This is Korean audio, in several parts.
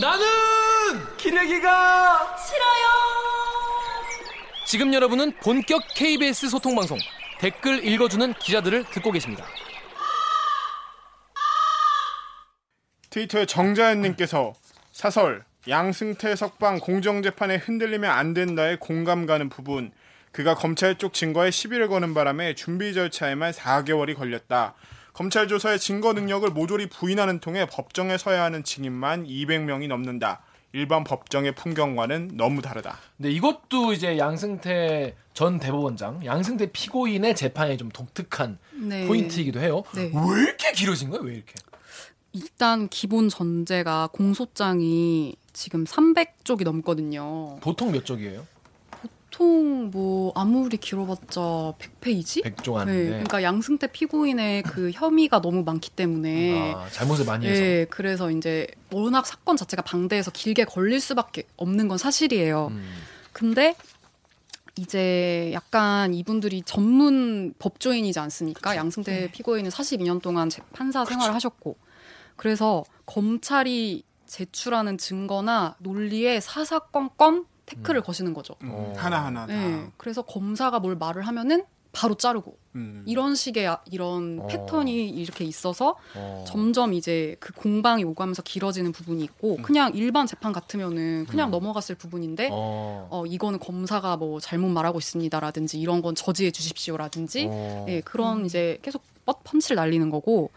나는 기레기가 싫어요. 지금 여러분은 본격 KBS 소통 방송 댓글 읽어주는 기자들을 듣고 계십니다. 트위터에 정자연님께서 사설 양승태 석방 공정재판에 흔들리면 안 된다에 공감 가는 부분 그가 검찰 쪽 증거에 시비를 거는 바람에 준비 절차에만 4개월이 걸렸다. 검찰 조사의 증거 능력을 모조리 부인하는 통에 법정에 서야 하는 증인만 200명이 넘는다. 일반 법정의 풍경과는 너무 다르다. 네, 이것도 이제 양승태 전 대법원장, 양승태 피고인의 재판에 좀 독특한 네. 포인트이기도 해요. 네. 왜 이렇게 길어진 거예요? 왜 이렇게? 일단 기본 전제가 공소장이 지금 300쪽이 넘거든요. 보통 몇 쪽이에요? 보통 뭐 아무리 길어봤자 100페이지? 100쪽 안에. 네, 그러니까 양승 태 피고인의 그 혐의가 너무 많기 때문에 아, 잘못을 많이 해서. 네, 그래서 이제 워낙 사건 자체가 방대해서 길게 걸릴 수밖에 없는 건 사실이에요. 음. 근데 이제 약간 이분들이 전문 법조인이지 않습니까? 양승태 피고인은 42년 동안 재- 판사 생활을 하셨고 그래서 검찰이 제출하는 증거나 논리에 사사건건 태클을 거시는 거죠. 음, 어. 하나 하나 다. 네, 그래서 검사가 뭘 말을 하면은 바로 자르고 음. 이런 식의 아- 이런 어. 패턴이 이렇게 있어서 어. 점점 이제 그 공방이 오가면서 길어지는 부분이 있고 그냥 일반 재판 같으면은 그냥 음. 넘어갔을 부분인데 어. 어 이거는 검사가 뭐 잘못 말하고 있습니다라든지 이런 건 저지해 주십시오라든지 어. 예 그런 이제 계속 뻗 펀치를 날리는 거고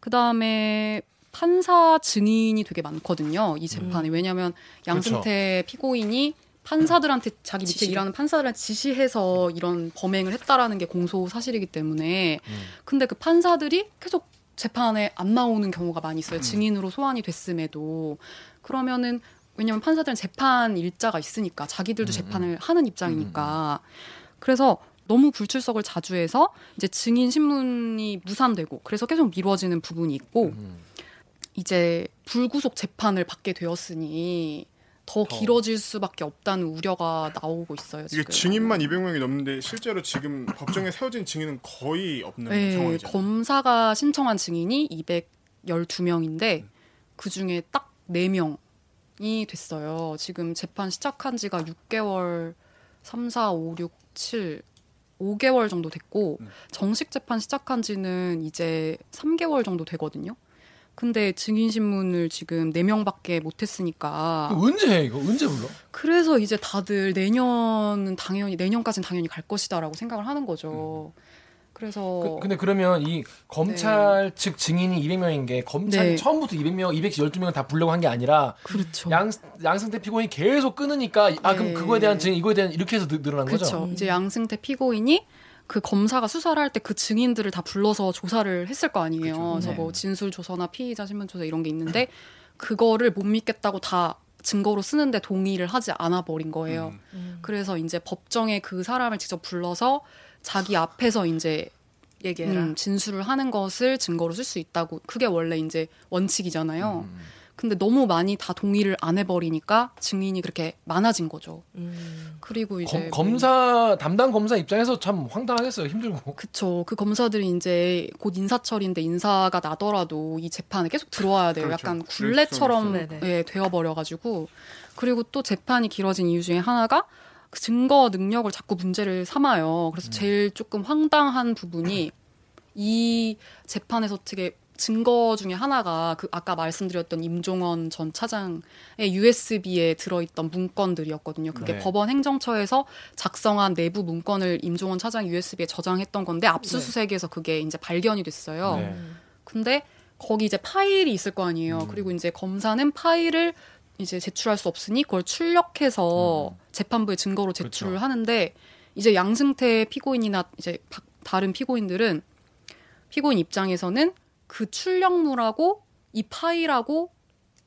그 다음에 판사 증인이 되게 많거든요 이 재판에 왜냐하면 양승태 피고인이 판사들한테 자기 밑에 지시. 일하는 판사들한테 지시해서 이런 범행을 했다라는 게 공소 사실이기 때문에 음. 근데 그 판사들이 계속 재판에 안 나오는 경우가 많이 있어요. 증인으로 소환이 됐음에도 그러면은 왜냐면 판사들은 재판 일자가 있으니까 자기들도 음, 재판을 하는 입장이니까 그래서 너무 불출석을 자주 해서 이제 증인 신문이 무산되고 그래서 계속 미뤄지는 부분이 있고 음. 이제 불구속 재판을 받게 되었으니 더 더. 길어질 수밖에 없다는 우려가 나오고 있어요. 이게 지금. 증인만 200명이 넘는데 실제로 지금 법정에 세워진 증인은 거의 없는 네, 상황이죠. 검사가 신청한 증인이 212명인데 그 중에 딱 4명이 됐어요. 지금 재판 시작한 지가 6개월, 3, 4, 5, 6, 7, 5개월 정도 됐고 음. 정식 재판 시작한 지는 이제 3개월 정도 되거든요. 근데 증인 신문을 지금 4명밖에 못 했으니까 언제 해 이거? 언제 불러? 그래서 이제 다들 내년은 당연히 내년까지는 당연히 갈 것이다라고 생각을 하는 거죠. 그래서 그, 근데 그러면 이 검찰 측 증인이 200명인 게 검찰이 네. 처음부터 200명, 212명을 다 부르려고 한 게 아니라 그렇죠. 양 양승태 피고인이 계속 끊으니까 아 그럼 네. 그거에 대한 증인 이거에 대한 이렇게 해서 늘- 늘어난 그렇죠. 거죠. 이제 양승태 피고인이 그 검사가 수사를 할 때 그 증인들을 다 불러서 조사를 했을 거 아니에요. 그렇죠. 그래서 네. 뭐 진술 조서나 피의자 신문 조사 이런 게 있는데 그거를 못 믿겠다고 다 증거로 쓰는데 동의를 하지 않아 버린 거예요. 음. 그래서 이제 법정에 그 사람을 직접 불러서 자기 앞에서 이제 얘기해라. 음, 진술을 하는 것을 증거로 쓸 수 있다고 그게 원래 이제 원칙이잖아요. 음. 근데 너무 많이 다 동의를 안 해버리니까 증인이 그렇게 많아진 거죠. 음. 그리고 이제 검, 뭐- 검사 담당 검사 입장에서 참 황당하겠어요. 힘들고. 그쵸. 그 검사들이 이제 곧 인사철인데 인사가 나더라도 이 재판에 계속 들어와야 돼요. 그렇죠. 약간 굴레처럼. 예, 되어버려가지고. 그리고 또 재판이 길어진 이유 중에 하나가 그 증거 능력을 자꾸 문제를 삼아요. 그래서 제일 조금 황당한 부분이 이 재판에서 되게 증거 중에 하나가 그 아까 말씀드렸던 임종원 전 차장의 USB에 들어있던 문건들이었거든요. 그게 네. 법원 행정처에서 작성한 내부 문건을 임종원 차장 USB에 저장했던 건데 압수수색에서 그게 이제 발견이 됐어요. 네. 근데 거기 이제 파일이 있을 거 아니에요. 음. 그리고 이제 검사는 파일을 이제 제출할 수 없으니 그걸 출력해서 음. 재판부에 증거로 제출을 그렇죠. 하는데 이제 양승태 피고인이나 이제 바- 다른 피고인들은 피고인 입장에서는 그 출력물하고 이 파일하고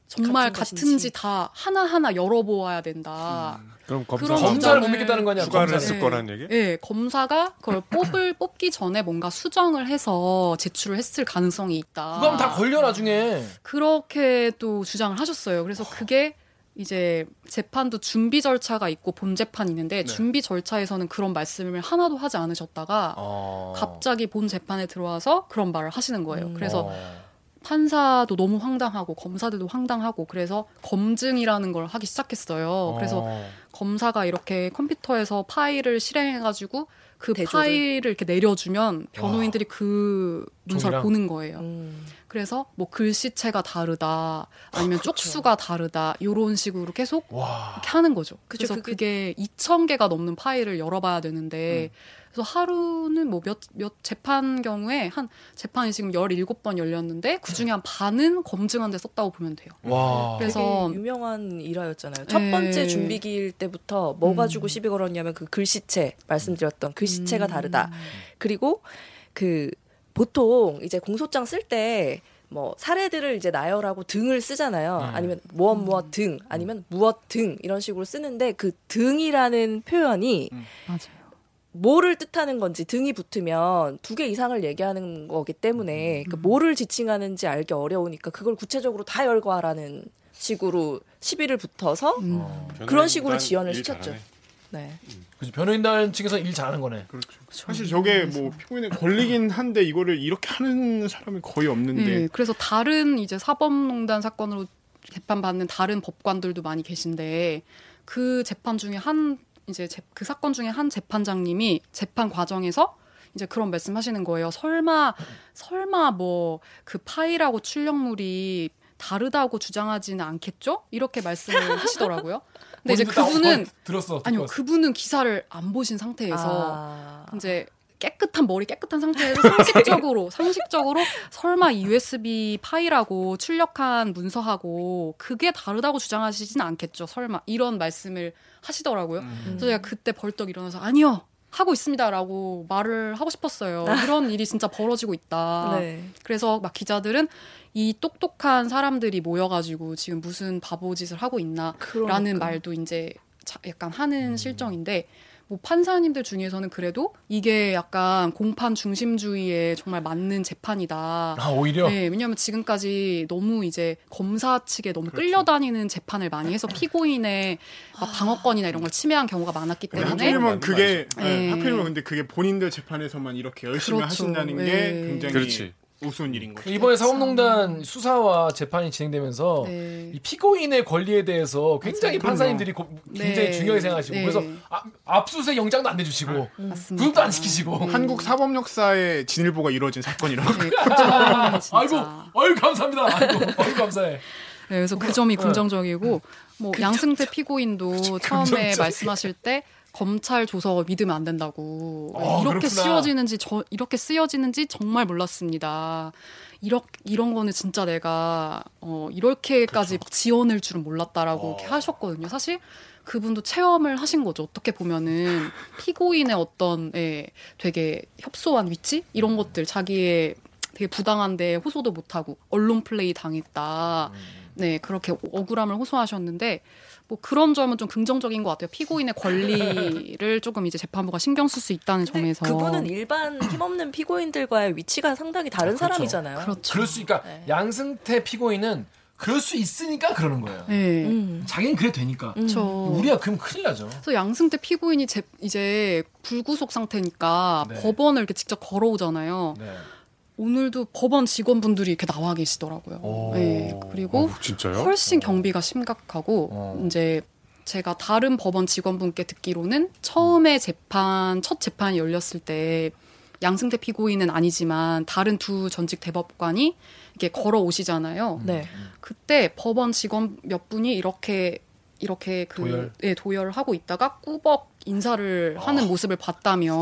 정말 같은 같은지. 다 하나하나 열어보아야 된다. 그럼 검사 그런 검사를 못 검사를- 믿겠다는 거냐? 추가를 검사를. 했을 네. 거란 얘기? 예, 검사가 그걸 뽑을 뽑기 전에 뭔가 수정을 해서 제출을 했을 가능성이 있다. 그거 하면 다 걸려 나중에. 그렇게 또 주장을 하셨어요. 그래서 그게 이제 재판도 준비 절차가 있고 본 재판이 있는데 네. 준비 절차에서는 그런 말씀을 하나도 하지 않으셨다가 어. 갑자기 본 재판에 들어와서 그런 말을 하시는 거예요. 음. 그래서 어. 판사도 너무 황당하고 검사들도 황당하고 그래서 검증이라는 걸 하기 시작했어요. 그래서 어. 검사가 이렇게 컴퓨터에서 파일을 실행해가지고 그 대조를. 파일을 이렇게 내려주면 변호인들이 그 문서를 종이랑? 보는 거예요. 음. 그래서 뭐 글씨체가 다르다, 아니면 쪽수가 다르다, 요런 식으로 계속 와. 이렇게 하는 거죠. 그쵸, 그래서 그게- 그게 2,000개가 넘는 파일을 열어봐야 되는데, 그래서 하루는 뭐 몇, 몇 재판 경우에 한 재판이 지금 17번 열렸는데, 그 중에 한 반은 검증한 데 썼다고 보면 돼요. 와. 그래서- 유명한 일화였잖아요. 첫 네. 번째 준비기일 때부터 뭐 음. 가지고 시비 걸었냐면 그 글씨체 말씀드렸던 글씨체가 음. 다르다. 그리고 그 보통 이제 공소장 쓸 때 뭐 사례들을 이제 나열하고 등을 쓰잖아요. 음. 아니면 무엇 무엇 등 아니면 무엇 등 이런 식으로 쓰는데 그 등이라는 표현이 맞아요. 뭐를 뜻하는 건지 등이 붙으면 두 개 이상을 얘기하는 거기 때문에 그 뭐를 지칭하는지 알기 어려우니까 그걸 구체적으로 다 열거하라는 식으로 시비를 붙어서 음. 어. 그런 식으로 지원을 일 시켰죠. 잘하네. 네. 그치 변호인단 측에서 일 잘하는 거네. 그렇죠. 사실 저게 뭐 피고인의 권리긴 한데 이거를 이렇게 하는 사람이 거의 없는데 네, 그래서 다른 이제 사법농단 사건으로 재판받는 다른 법관들도 많이 계신데 그 재판 중에 한 이제 재- 그 사건 중에 한 재판장님이 재판 과정에서 이제 그런 말씀하시는 거예요. 설마 설마 뭐 그 파일하고 출력물이 다르다고 주장하지는 않겠죠? 이렇게 말씀을 하시더라고요. 근데 이제 그분은 어, 들었어. 아니요, 그분은 기사를 안 보신 상태에서 아. 이제 깨끗한 머리 깨끗한 상태에서 상식적으로 상식적으로 설마 USB 파일하고 출력한 문서하고 그게 다르다고 주장하시진 않겠죠 설마 이런 말씀을 하시더라고요 음. 그래서 제가 그때 벌떡 일어나서 아니요 하고 있습니다라고 말을 하고 싶었어요. 이런 일이 진짜 벌어지고 있다. 네. 그래서 막 기자들은 이 똑똑한 사람들이 모여가지고 지금 무슨 바보짓을 하고 있나? 그러니까. 라는 말도 이제 자- 약간 하는 실정인데 뭐 판사님들 중에서는 그래도 이게 약간 공판 중심주의에 정말 맞는 재판이다. 아 오히려 네, 왜냐하면 지금까지 너무 이제 검사 측에 너무 그렇죠. 끌려다니는 재판을 많이 해서 피고인의 막 방어권이나 이런 걸 침해한 경우가 많았기 근데 때문에 하필이면 그게 예, 네. 하필이면 근데 그게 본인들 재판에서만 이렇게 열심히 그렇죠. 하신다는 게 네. 굉장히 그렇지. 우스운 일인 거죠. 이번에 사법농단 수사와 재판이 진행되면서 네. 이 피고인의 권리에 대해서 굉장히 맞아요. 판사님들이 고- 굉장히 네. 중요하게 생각하시고 네. 그래서 아, 압수수색 영장도 안 내주시고 맞습니다. 구속도 안 시키시고 네. 한국 사법 역사의 진일보가 이루어진 사건이라고. 네, 그 진짜. 아이고 아이고 감사합니다 아이고 아이고 감사해 네, 그래서 그 점이 긍정적이고 뭐 양승태 피고인도 처음에 말씀하실 때 검찰 조서 믿으면 안 된다고 네, 아, 이렇게 그렇구나. 쓰여지는지 저 이렇게 쓰여지는지 정말 몰랐습니다. 이렇 이런 거는 진짜 내가 어 이렇게까지 막 지원할 줄은 몰랐다라고 이렇게 하셨거든요. 사실 그분도 체험을 하신 거죠. 어떻게 보면은 피고인의 어떤 예, 되게 협소한 위치 이런 것들 자기의 되게 부당한데 호소도 못하고 언론 플레이 당했다. 네 그렇게 억울함을 호소하셨는데 뭐 그런 점은 좀 긍정적인 것 같아요. 피고인의 권리를 조금 이제 재판부가 신경 쓸 수 있다는 점에서 그분은 일반 힘없는 피고인들과의 위치가 상당히 다른 그렇죠. 사람이잖아요. 그렇죠. 그럴 수 있으니까 네. 양승태 피고인은 그럴 수 있으니까 그러는 거예요 네. 음. 자기는 그래 되니까 그렇죠. 우리가 그럼 큰일 나죠 그래서 양승태 피고인이 제, 이제 불구속 상태니까 네. 법원을 이렇게 직접 걸어오잖아요. 네. 오늘도 법원 직원분들이 이렇게 나와 계시더라고요. 오. 네. 그리고 어, 진짜요? 훨씬 경비가 심각하고 어. 이제 제가 다른 법원 직원분께 듣기로는 처음에 재판 첫 재판이 열렸을 때 양승태 피고인은 아니지만 다른 두 전직 대법관이 이렇게 걸어 오시잖아요. 네. 그때 법원 직원 몇 분이 이렇게 이렇게 그 도열? 예, 도열을 하고 있다가 꾸벅 인사를 하는 모습을 봤다며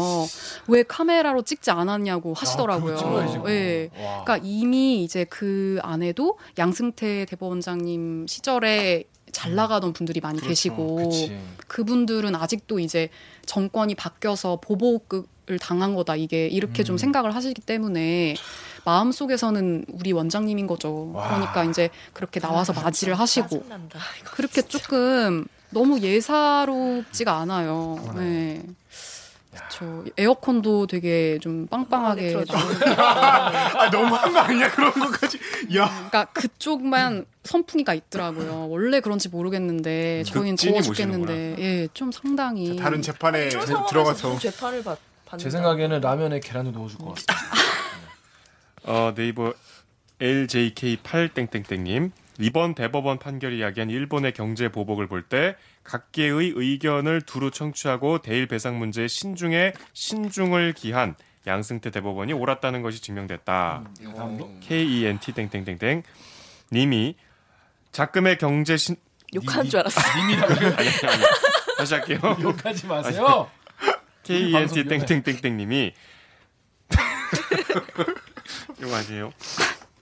왜 카메라로 찍지 않았냐고 하시더라고요. 아, 찍어야지, 그거. 예. 와. 그러니까 이미 이제 그 안에도 양승태 대법원장님 시절에 잘 나가던 분들이 많이 계시고 음. 그치. 그분들은 아직도 이제 정권이 바뀌어서 보복 을 당한 거다 이게 이렇게 음. 좀 생각을 하시기 때문에 마음 속에서는 우리 원장님인 거죠. 와. 그러니까 이제 그렇게 나와서 아, 맞이를 하시고 짜증난다. 그렇게 조금 너무 예사롭지가 않아요. 네. 그렇죠. 에어컨도 되게 좀 빵빵하게 아 너무한 거 아니야 그런 것까지. 야. 그러니까 그쪽만 선풍기가 있더라고요. 원래 그런지 모르겠는데 저희는 찐이 더워. 죽겠는데 예, 좀 상당히 다른 재판에 상황에서 들어가서 재판을 받, 받는다. 제 생각에는 라면에 계란도 넣어줄 것 같아요 어, 네이버 LJK8땡땡땡님 이번 대법원 판결이 야기한 일본의 경제 보복을 볼 때 각계의 의견을 두루 청취하고 대일 배상 문제에 신중에 신중을 기한 양승태 대법원이 옳았다는 것이 증명됐다. 다음으로 KENT 땡땡땡땡 님이 작금의 경제 신 욕한 줄 알았어. 님이라고 아니 아니 다시 할게요. 욕하지 마세요. KENT 땡땡땡땡님이 이거 아니에요.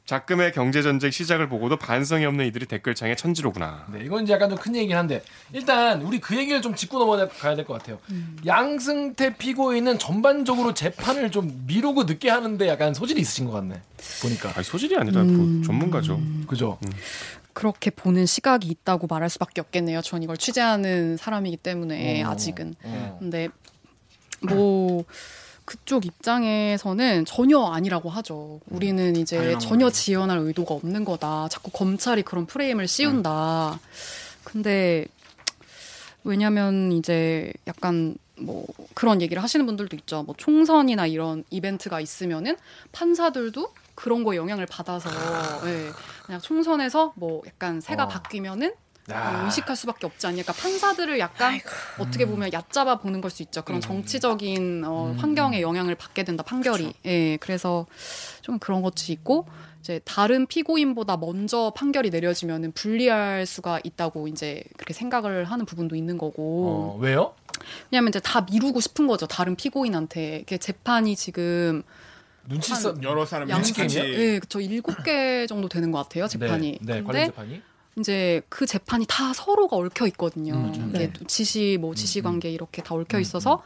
작금의 경제전쟁 시작을 보고도 반성이 없는 이들이 댓글창에 천지로구나. 네, 이건 이제 약간 좀 큰 얘기긴 한데 일단 우리 그 얘기를 좀 짚고 넘어가야 될 것 같아요. 양승태 피고인은 전반적으로 재판을 좀 미루고 늦게 하는데 약간 소질이 있으신 것 같네. 보니까 아니, 소질이 아니라 뭐 전문가죠. 그죠? 그렇게 보는 시각이 있다고 말할 수밖에 없겠네요. 전 이걸 취재하는 사람이기 때문에 어. 아직은. 어. 근데 뭐 그쪽 입장에서는 전혀 아니라고 하죠. 우리는 이제 전혀. 지원할 의도가 없는 거다. 자꾸 검찰이 그런 프레임을 씌운다. 근데 왜냐면 이제 약간 뭐 그런 얘기를 하시는 분들도 있죠. 뭐 총선이나 이런 이벤트가 있으면은 판사들도 그런 거에 영향을 받아서 예, 그냥 총선에서 뭐 약간 새가 어. 바뀌면은 아. 어, 의식할 수밖에 없지 않냐. 그러니까 판사들을 약간 어떻게 보면 얕잡아 보는 걸 수 있죠. 음. 그런 정치적인 어, 환경에 영향을 받게 된다. 판결이. 예, 그래서 좀 그런 것이 있고 이제 다른 피고인보다 먼저 판결이 내려지면은 불리할 수가 있다고 이제 그렇게 생각을 하는 부분도 있는 거고. 어, 왜요? 왜냐면 이제 다 미루고 싶은 거죠. 다른 피고인한테. 이게 재판이 지금 눈치 한써 여러 사람이 양 양측 같이 게임이에요? 예, 그쵸. 일곱 개 정도 되는 것 같아요. 재판이. 네, 네 관련 재판이. 이제 그 재판이 다 서로가 얽혀 있거든요. 음, 이게 네. 또 지시 뭐 지시 관계 이렇게 다 얽혀 음, 있어서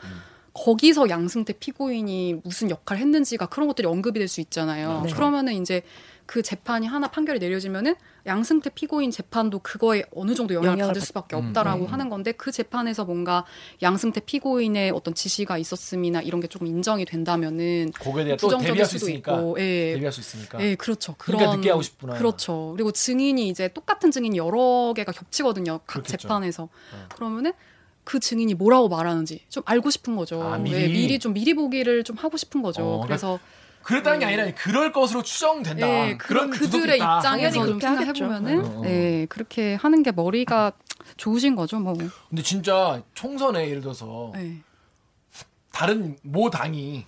거기서 양승태 피고인이 무슨 역할을 했는지가 그런 것들이 언급이 될 수 있잖아요. 네. 그러면은 이제 그 재판이 하나 판결이 내려지면은 양승태 피고인 재판도 그거에 어느 정도 영향을 영향을 받을 받- 수밖에 음, 없다라고 음. 하는 건데 그 재판에서 뭔가 양승태 피고인의 어떤 지시가 있었음이나 이런 게 조금 인정이 된다면은 거기에 대해 또 부정적일 대비할 수 수도 있으니까. 있고, 예. 대비할 수 있으니까. 예, 그렇죠. 그러니까 그런- 늦게 하고 싶구나. 그렇죠. 그리고 증인이 이제 똑같은 증인이 여러 개가 겹치거든요. 각 그렇겠죠. 재판에서. 어. 그러면은 그 증인이 뭐라고 말하는지 좀 알고 싶은 거죠. 아, 미리. 미리? 미리 좀 미리 보기를 좀 하고 싶은 거죠. 어, 그래서 그랬다는 게 아니라 그럴 것으로 추정된다. 예, 그런 그, 그들의. 입장에서 그렇게 생각해 하겠죠. 보면은 어, 어. 예, 그렇게 하는 게 머리가 좋으신 거죠, 뭐. 근데 진짜 총선에 예를 들어서 예. 다른 모 당이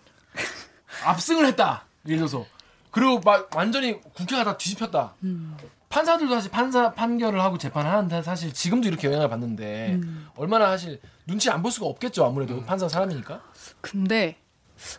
압승을 했다. 예를 들어서 그리고 막 완전히 국회가 다 뒤집혔다. 음. 판사들도 사실 판사 판결을 하고 재판을 하는데 사실 지금도 이렇게 영향을 받는데 음. 얼마나 사실 눈치 안 볼 수가 없겠죠 아무래도 판사 사람이니까. 근데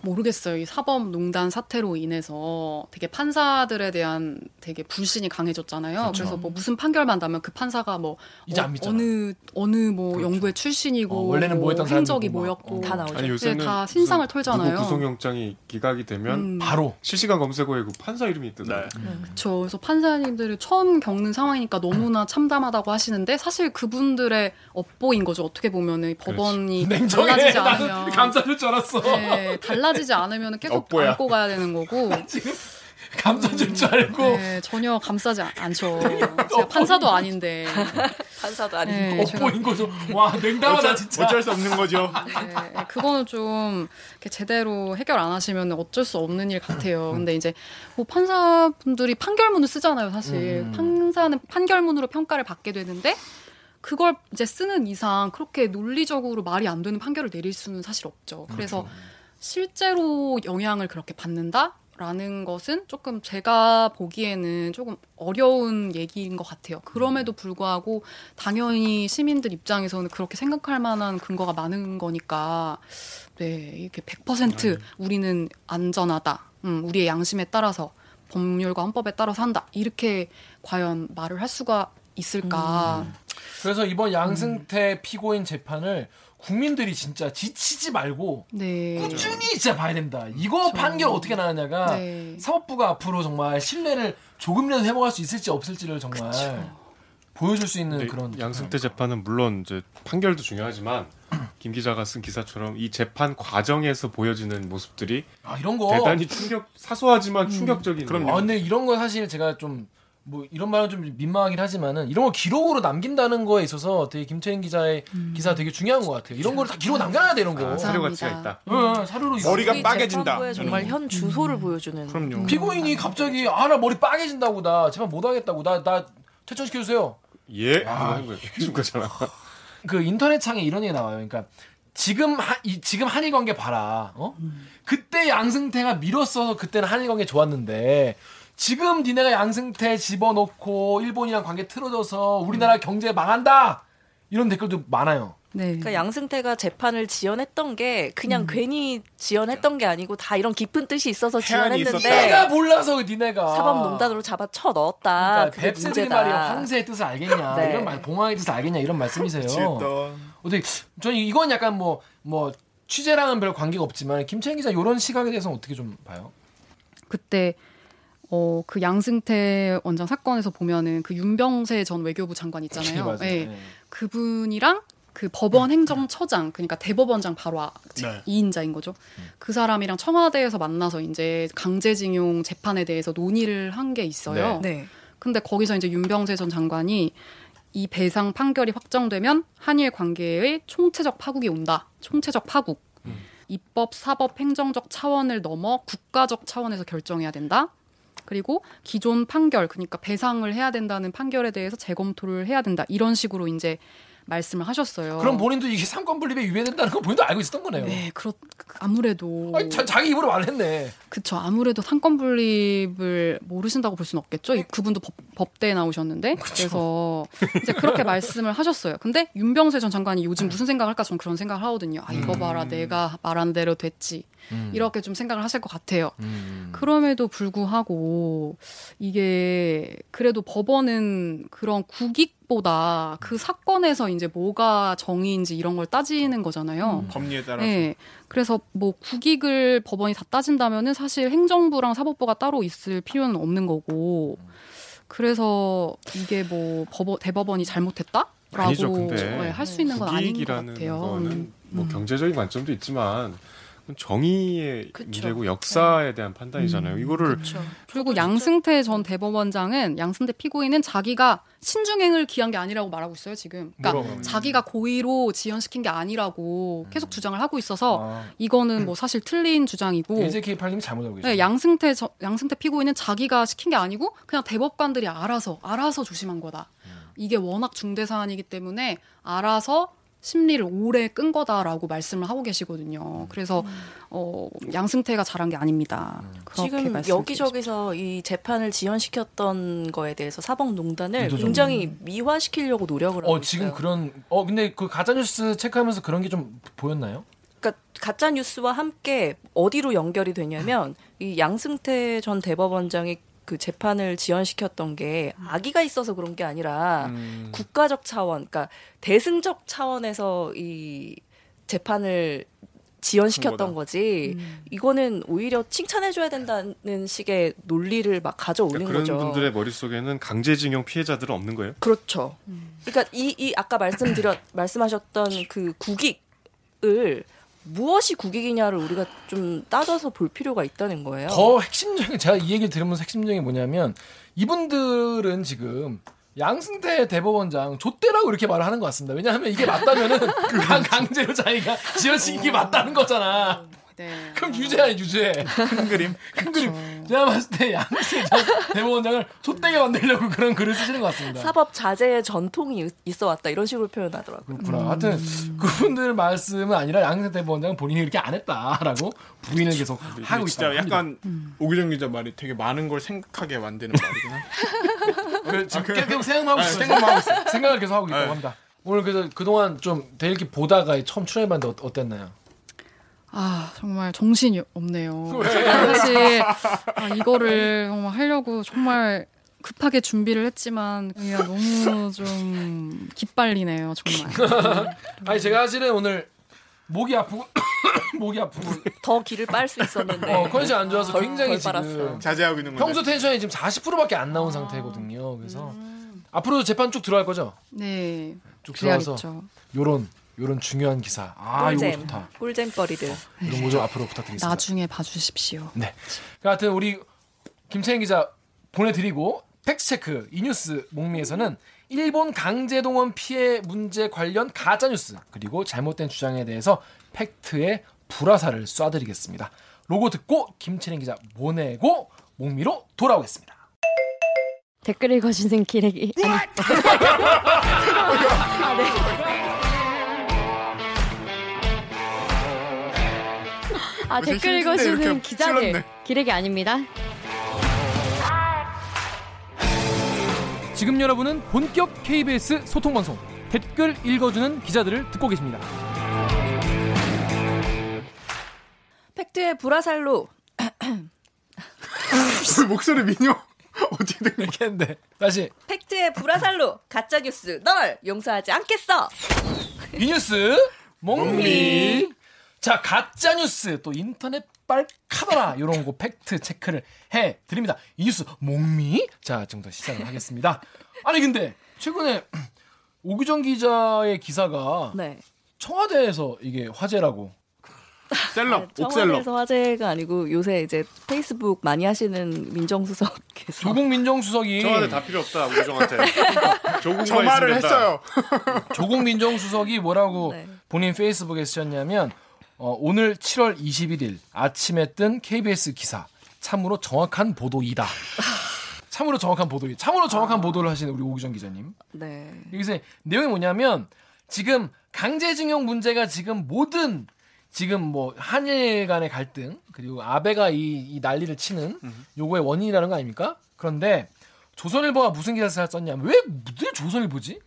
모르겠어요. 이 사법농단 사태로 인해서 되게 판사들에 대한 되게 불신이 강해졌잖아요. 그렇죠. 그래서 뭐 무슨 판결만 나면 그 판사가 뭐 이제 어, 안 믿잖아. 어느 어느 뭐 영구의 출신이고 어, 원래는 뭐 했던 행적이. 뭐였고 어. 다 나오죠. 아니 이제 요새는 다 신상을 무슨 털잖아요. 누구 구속영장이 기각이 되면 음, 바로 실시간 검색어에 그 판사 이름이 뜨더라고요. 그렇죠. 그래서 판사님들이 처음 겪는 상황이니까 너무나 참담하다고 하시는데 사실 그분들의 업보인 거죠. 어떻게 보면은 법원이 냉정해. 달라지지 나는 않으면 감싸줄 줄 알았어. 네, 달라지지 않으면 계속 업보야. 안고 가야 되는 거고. 지금 감싸줄 줄 알고 네, 전혀 감싸지 않- 않죠. 제가 판사도 아닌데. 판사도 아니고 네, 업보인 거죠. 와 냉담하다 어쩔, 진짜. 어쩔 수 없는 거죠. 네, 그거는 좀 제대로 해결 안 하시면 어쩔 수 없는 일 같아요. 근데 이제 뭐 판사분들이 판결문을 쓰잖아요, 사실. 음. 판사는 판결문으로 평가를 받게 되는데 그걸 이제 쓰는 이상 그렇게 논리적으로 말이 안 되는 판결을 내릴 수는 사실 없죠. 그래서 실제로 영향을 그렇게 받는다? 라는 것은 조금 제가 보기에는 조금 어려운 얘기인 것 같아요. 그럼에도 불구하고 당연히 시민들 입장에서는 그렇게 생각할 만한 근거가 많은 거니까 네 이렇게 100% 우리는 안전하다. 음, 우리의 양심에 따라서 법률과 헌법에 따라서 한다. 이렇게 과연 말을 할 수가 있을까? 그래서 이번 양승태 피고인 재판을 국민들이 진짜 지치지 말고 네. 꾸준히 진짜 봐야 된다. 이거 판결 어떻게 나느냐가 네. 사법부가 앞으로 정말 신뢰를 조금이라도 회복할 수 있을지 없을지를 정말 보여줄 수 있는 그런 양승태 재판은 물론 이제 판결도 중요하지만 김 기자가 쓴 기사처럼 이 재판 과정에서 보여지는 모습들이 아 이런 거 대단히 충격 사소하지만 충격적인 그럼요. 아 근데 이런 거 사실 제가 좀 뭐 이런 말은 좀 민망하긴 하지만은 이런 걸 기록으로 남긴다는 거에 있어서 되게 김채인 기자의 기사 되게 중요한 것 같아요. 이런 걸 다 기록 남겨놔야 돼 이런 거. 아, 사료 가치가 있다. 응, 사료로 있어. 머리가 우리 빠개진다. 정말 현 주소를 음. 보여주는 그럼요. 피고인이 갑자기 아 나 머리 빠개진다고 나 재판 못 하겠다고 나 나 퇴천시켜 주세요. 예? 하는 거예요. 해준 거잖아. 그 인터넷 창에 이런 얘기 나와요. 그러니까 지금 하, 이, 지금 한일 관계 봐라. 어? 그때 양승태가 밀었어서 그때는 한일 관계 좋았는데 지금 니네가 양승태 집어넣고 일본이랑 관계 틀어져서 우리나라 경제 망한다. 이런 댓글도 많아요. 네. 그러니까 양승태가 재판을 지연했던 게 음. 그냥 괜히 지연했던 게 아니고 다 이런 깊은 뜻이 있어서 지연했는데 내가 몰라서 니네가 사법농단으로 잡아 쳐 넣었다. 그러니까 그게 뱁새들이 문제다. 말이야 황새의 뜻을 알겠냐 네. 이런 말 봉황의 뜻을 알겠냐 이런 말씀이세요. 어떻게 저는 이건 약간 뭐뭐 취재랑은 별 관계가 없지만 김채인 기자 이런 시각에 대해서는 어떻게 좀 봐요? 그때 어 그 양승태 원장 사건에서 보면은 그 윤병세 전 외교부 장관 있잖아요. 예. 네. 그분이랑 그 법원 행정처장 그러니까 대법원장 바로 아, 네. 2인자인 거죠. 그 사람이랑 청와대에서 만나서 이제 강제징용 재판에 대해서 논의를 한 게 있어요. 네. 근데 거기서 이제 윤병세 전 장관이 이 배상 판결이 확정되면 한일 관계의 총체적 파국이 온다. 총체적 파국. 입법, 사법, 행정적 차원을 넘어 국가적 차원에서 결정해야 된다. 그리고 기존 판결, 그러니까 배상을 해야 된다는 판결에 대해서 재검토를 해야 된다. 이런 식으로 이제 말씀을 하셨어요. 그럼 본인도 이게 삼권 분립에 위배된다는 거 본인도 알고 있었던 거네요. 네, 그렇 아무래도 아니, 자, 자기 입으로 말했네. 그쵸. 아무래도 상권 분립을 모르신다고 볼 수는 없겠죠. 이- 그분도 법, 법대에 나오셨는데. 그래서 이제 그렇게 말씀을 하셨어요. 근데 윤병세 전 장관이 요즘 무슨 생각을 할까 저는 그런 생각을 하거든요. 아, 이거 봐라. 내가 말한 대로 됐지. 이렇게 좀 생각을 하실 것 같아요. 그럼에도 불구하고 이게 그래도 법원은 그런 국익보다 그 사건에서 이제 뭐가 정의인지 이런 걸 따지는 거잖아요. 법리에 따라서. 네. 그래서 뭐 국익을 법원이 다 따진다면은 사실 행정부랑 사법부가 따로 있을 필요는 없는 거고. 그래서 이게 뭐 법원 대법원이 잘못했다 라고 네, 아니죠, 근데 할수 있는 건 아닌 것 국익이라는 같아요. 거는 음. 뭐 경제적인 관점도 있지만 정의의 그쵸. 문제고 역사에 대한 판단이잖아요. 이거를 그렇죠. 그리고 양승태 전 대법원장은 양승태 피고인은 자기가 신중행을 기한 게 아니라고 말하고 있어요 지금. 그러니까 뭐라고요? 자기가 고의로 지연시킨 게 아니라고 계속 주장을 하고 있어서 아, 이거는 뭐 사실 틀린 주장이고. LJK8님이 잘못 알고 계시네. 네, 양승태 저- 양승태 피고인은 자기가 시킨 게 아니고 그냥 대법관들이 알아서 알아서 조심한 거다. 이게 워낙 중대 사안이기 때문에 알아서 심리를 오래 끈 거다라고 말씀을 하고 계시거든요. 그래서 어, 양승태가 잘한 게 아닙니다. 그렇게 지금 여기저기서 이 재판을 지연시켰던 거에 대해서 사법농단을. 굉장히 미화시키려고 노력을 하고 어 있어요. 지금 그런 어 근데 그 가짜 뉴스 체크하면서 그런 게 좀 보였나요? 그러니까 가짜 뉴스와 함께 어디로 연결이 되냐면 이 양승태 전 대법원장이 그 재판을 지연시켰던 게 악의가 있어서 그런 게 아니라 음. 국가적 차원, 그러니까 대승적 차원에서 이 재판을 지연시켰던. 거지. 음. 이거는 오히려 칭찬해줘야 된다는 식의 논리를 막 가져오는 그러니까 그런 거죠. 분들의 머릿속에는 강제징용 피해자들은 없는 거예요. 그렇죠. 그러니까 이, 이 아까 말씀드렸 말씀하셨던 그 국익을 무엇이 국익이냐를 우리가 좀 따져서 볼 필요가 있다는 거예요. 더 핵심적인 제가 이 얘기를 들으면서 핵심적인 게 뭐냐면 이분들은 지금 양승태 대법원장 좆대라고 이렇게 말을 하는 것 같습니다. 왜냐하면 이게 맞다면은 강, 강제로 자기가 지연시킨 게 맞다는 거잖아. 네. 그럼 유죄야 유죄. 큰 그림. 큰 그림. 제가 봤을 때전 대법원장을 좆대게 만들려고 그런 글을 쓰시는 것 같습니다. 사법 자제의 전통이 있어 왔다 이런 식으로 표현하더라고요. 그렇구나. 하여튼 그분들 말씀은 아니라 양승태 대법원장은 본인이 이렇게 안 했다라고 부인을 계속 하고 있다. 약간 오기정 기자 말이 되게 많은 걸 생각하게 만드는 말이긴 하. 그 지금 계속 생각하고 아, 있어요. 생각만 하고 있어요. 생각을 계속 하고 있다고 네. 합니다. 오늘 그래서 그동안 좀 대일기 보다가 처음 출연해봤는데 어, 어땠나요? 아 정말 정신이 없네요. 사실 아, 이거를 정말 하려고 정말 급하게 준비를 했지만 그냥 너무 좀 기빨리네요 정말. 아니 제가 사실은 오늘 목이 아프고 목이 아프고 더 길을 빨수 있었는데 어, 컨디션 안 좋아서 덜- 굉장히 덜 지금 빨았어요. 자제하고 있는 건데. 평소 텐션이 지금 40%밖에 안 나온 상태거든요. 그래서 앞으로도 재판 쭉 들어갈 거죠? 네. 쭉 들어가서 그래야겠죠. 요런 요런 중요한 기사. 아, 이거 꿀잼, 좋다. 꿀잼거리들. 이런 거 좀 앞으로 부탁드리겠습니다. 나중에 봐주십시오. 네. 하여튼 우리 김채인 기자 보내드리고 팩스체크 이 뉴스 목미에서는 일본 강제동원 피해 문제 관련 가짜 뉴스 그리고 잘못된 주장에 대해서 팩트의 불화살을 쏴드리겠습니다. 로고 듣고 김채린 기자 보내고 목미로 돌아오겠습니다. 댓글 읽어주는 기레기 아니 아, 네. 아제 댓글 읽어주는 기자들 찔렀네. 기레기 아닙니다 지금 여러분은 본격 KBS 소통 방송 댓글 읽어주는 기자들을 듣고 계십니다. 팩트의 불화살로 목소리 미녀 어떻게 된 거야? 이렇게 했는데 다시 팩트의 불화살로 가짜 뉴스 널 용서하지 않겠어. 이 뉴스 뭥미. 자 가짜 뉴스 또 인터넷발 카더라 이런 거 팩트 체크를 해 드립니다. 이 뉴스 뭥미. 자 지금부터 시작을 하겠습니다. 아니 근데 최근에 옥유정 기자의 기사가 네. 청와대에서 이게 화제라고. 셀럽, 옥셀럽. 청와대에서 화제가 아니고 요새 이제 페이스북 많이 하시는 민정수석께서 조국 민정수석이 청와대 다 필요 없다 유정한테. 조국만 저 말을. 했어요. 조국 민정수석이 뭐라고 네. 본인 페이스북에 쓰셨냐면 어, 오늘 7월 21일 아침에 뜬 KBS 기사 참으로 정확한 보도이다. 참으로 정확한 보도이. 참으로 정확한 보도를 하시는 우리 오기정 기자님. 네. 여기서 내용이 뭐냐면 지금 강제징용 문제가 지금 모든 지금 뭐 한일 간의 갈등 그리고 아베가 이, 이 난리를 치는 요거의 원인이라는 거 아닙니까? 그런데 조선일보가 무슨 기사를 썼냐면 왜, 왜 조선일보지?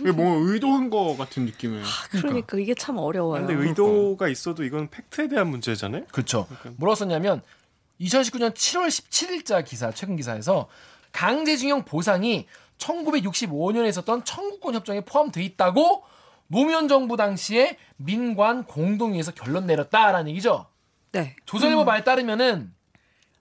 이게 뭐 의도한 거 같은 느낌이에요. 그러니까 이게 참 어려워요. 근데 의도가 있어도 이건 팩트에 대한 문제잖아요. 그렇죠. 뭐라고 썼냐면 2019년 7월 17일자 기사 최근 기사에서 강제징용 보상이 1965년에 있었던 청구권 협정에 포함돼 있다고 노무현 정부 당시에 민관 공동위에서 결론 내렸다라는 얘기죠. 네. 조선일보 말 따르면은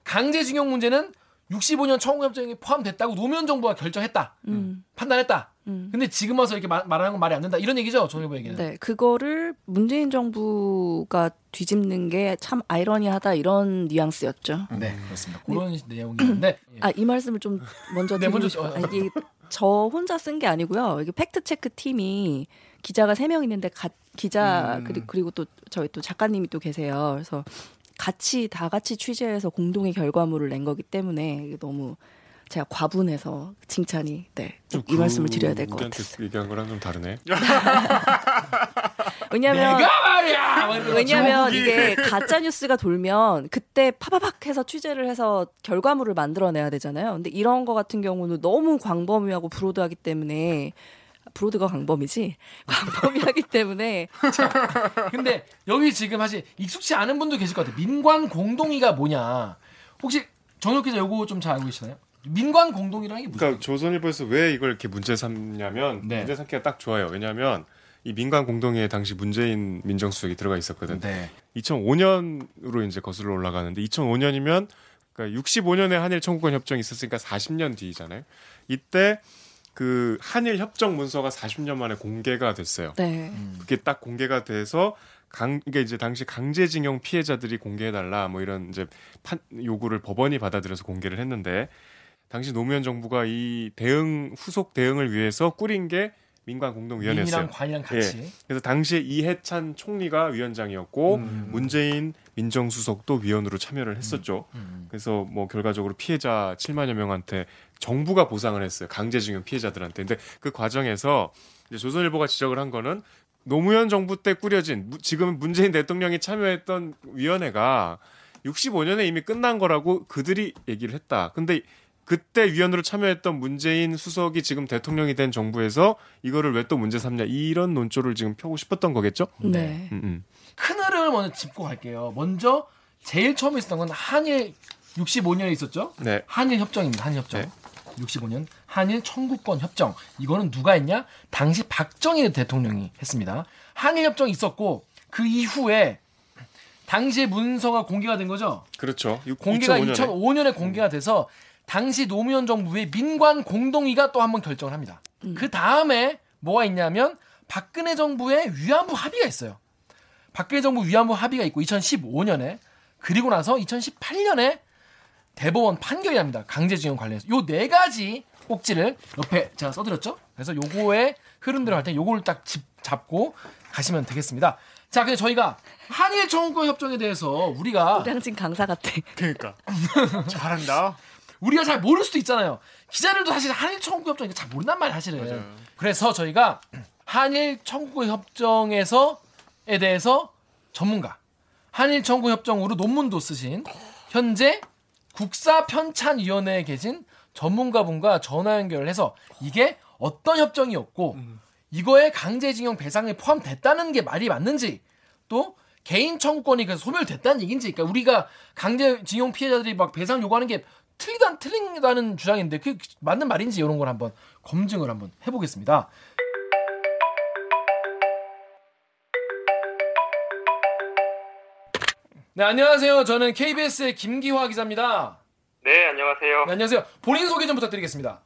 강제징용 문제는 65년 청구협정에 포함됐다고 노무현 정부가 결정했다. 음. 판단했다. 음. 근데 지금 와서 이렇게 말, 말하는 건 말이 안 된다. 이런 얘기죠. 조선일보 얘기는. 네, 그거를 문재인 정부가 뒤집는 게 참 아이러니하다 이런 뉘앙스였죠. 네, 그렇습니다. 그런 내용이었는데 예. 아, 이 말씀을 좀 먼저 네, 드리고 먼저 싶어요. 어, 아니, 이게 저 혼자 쓴 게 아니고요. 이게 팩트 체크 팀이 기자가 세 명 있는데 가, 기자 음. 그리고, 그리고 또 저희 또 작가님이 또 계세요. 그래서 같이 다 같이 취재해서 공동의 결과물을 낸 거기 때문에 이게 너무 제가 과분해서 칭찬이 네. 이 그 말씀을 드려야 될것 우리한테 같았어요. 얘기한 거랑 좀 다르네. 왜냐면 왜냐면 이게 가짜 뉴스가 돌면 그때 파바박 해서 취재를 해서 결과물을 만들어내야 되잖아요. 근데 이런 거 같은 경우는 너무 광범위하고 브로드하기 때문에 브로드가 광범위지 광범위하기 때문에 근데 여기 지금 사실 익숙치 않은 분도 계실 것 같아요. 민관 공동위가 뭐냐? 혹시 정혁 기자 요거 좀 잘 알고 계시나요? 민관 공동이라는 게 무슨 그러니까 조선일보에서 왜 이걸 이렇게 문제 삼냐면 네. 문제 삼기가 딱 좋아요. 왜냐하면 이 민간 공동회에 당시 문재인 민정수석이 들어가 있었거든. 네. 2005년으로 이제 거슬러 올라가는데 2005년이면 그러니까 65년에 한일 청구권 협정이 있었으니까 40년 뒤잖아요. 이때 그 한일 협정 문서가 40년 만에 공개가 됐어요. 네. 그게 딱 공개가 돼서 강 이게 이제 당시 강제징용 피해자들이 공개해달라 뭐 이런 이제 판 요구를 법원이 받아들여서 공개를 했는데 당시 노무현 정부가 이 대응 후속 대응을 위해서 꾸린 게 민관 공동위원회였어요. 민이랑 관이랑 같이. 그래서 당시에 이해찬 총리가 위원장이었고 음. 문재인 민정수석도 위원으로 참여를 했었죠. 음. 그래서 뭐 결과적으로 피해자 7만여 명한테 정부가 보상을 했어요. 강제징용 피해자들한테. 근데 그 과정에서 이제 조선일보가 지적을 한 거는 노무현 정부 때 꾸려진 무- 지금 문재인 대통령이 참여했던 위원회가 65년에 이미 끝난 거라고 그들이 얘기를 했다. 근데 그때 위원으로 참여했던 문재인 수석이 지금 대통령이 된 정부에서 이거를 왜 또 문제 삼냐 이런 논조를 지금 펴고 싶었던 거겠죠? 네. 음, 음. 큰 흐름을 먼저 짚고 갈게요. 먼저 제일 처음에 있었던 건 한일 65년에 있었죠. 네. 한일 협정입니다. 한일 협정. 네. 65년 한일 청구권 협정. 이거는 누가 했냐? 당시 박정희 대통령이 했습니다. 한일 협정이 있었고 그 이후에 당시의 문서가 공개가 된 거죠. 그렇죠. 육- 공개가 2005년에. 2005년에 공개가 돼서 당시 노무현 정부의 민관 공동위가 또 한 번 결정을 합니다. 그 다음에 뭐가 있냐면 박근혜 정부의 위안부 합의가 있어요. 박근혜 정부 위안부 합의가 있고 2015년에 그리고 나서 2018년에 대법원 판결이 납니다. 강제징용 관련해서 요 네 가지 꼭지를 옆에 제가 써드렸죠. 그래서 요거의 흐름대로 할 때 요거를 딱 집, 잡고 가시면 되겠습니다. 자, 근데 저희가 한일 청구권 협정에 대해서 우리가 노량진 강사 같아. 그러니까 잘한다. 우리가 잘 모를 수도 있잖아요. 기자들도 사실 한일 청구 협정 이거 잘 모른단 말이야 사실은. 맞아요. 그래서 저희가 한일 청구 협정에서에 대해서 전문가 한일 청구 협정으로 논문도 쓰신 현재 국사 편찬 위원회에 계신 전문가분과 전화 연결을 해서 이게 어떤 협정이었고 이거에 강제징용 배상에 포함됐다는 게 말이 맞는지 또 개인 청구권이 그래서 소멸됐다는 얘기인지 그러니까 우리가 강제징용 피해자들이 막 배상 요구하는 게 틀리다 틀린다는 주장인데 그게 맞는 말인지 이런 걸 한번 검증을 한번 해보겠습니다. 네 안녕하세요. 저는 KBS의 김기화 기자입니다. 네, 안녕하세요. 네, 안녕하세요. 본인 소개 좀 부탁드리겠습니다.